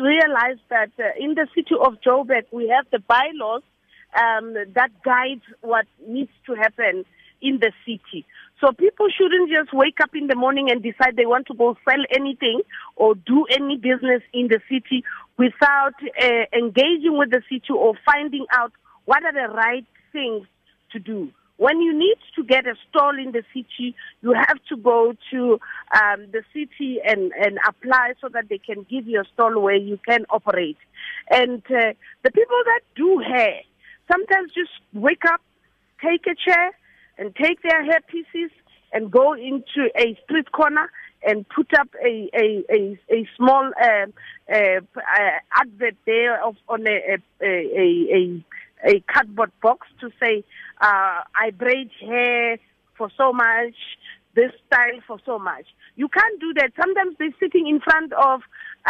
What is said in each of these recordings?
realize that uh, in the city of Joburg, we have the bylaws um, that guide what needs to happen in the city. So people shouldn't just wake up in the morning and decide they want to go sell anything or do any business in the city without uh, engaging with the city or finding out what are the right things to do. When you need to get a stall in the city, you have to go to um, the city and, and apply so that they can give you a stall where you can operate. And uh, the people that do hair sometimes just wake up, take a chair, and take their hair pieces and go into a street corner and put up a a a, a small uh, uh, advert there of, on a a, a a a cardboard box to say uh, I braid hair for so much, this style for so much. You can't do that. Sometimes they're sitting in front of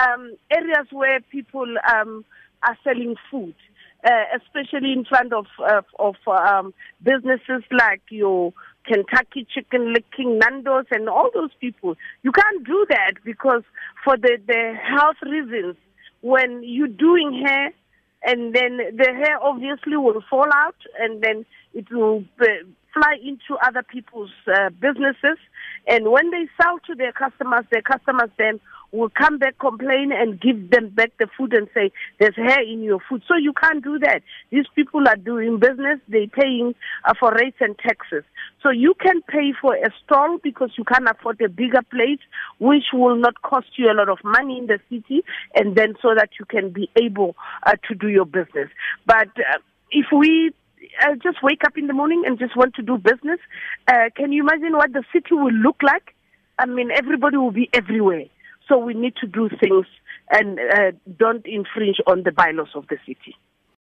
um, areas where people um, are selling food. Uh, especially in front of uh, of um, businesses like your Kentucky Chicken Licken, Nando's, and all those people. You can't do that because for the the health reasons. When you're doing hair, and then the hair obviously will fall out, and then it will uh, fly into other people's uh, businesses. And when they sell to their customers, their customers then will come back, complain, and give them back the food and say, there's hair in your food. So you can't do that. These people are doing business. They're paying uh, for rates and taxes. So you can pay for a stall because you can afford a bigger plate, which will not cost you a lot of money in the city, and then so that you can be able uh, to do your business. But uh, if we uh, just wake up in the morning and just want to do business, uh, can you imagine what the city will look like? I mean, everybody will be everywhere. So we need to do things and uh, don't infringe on the bylaws of the city.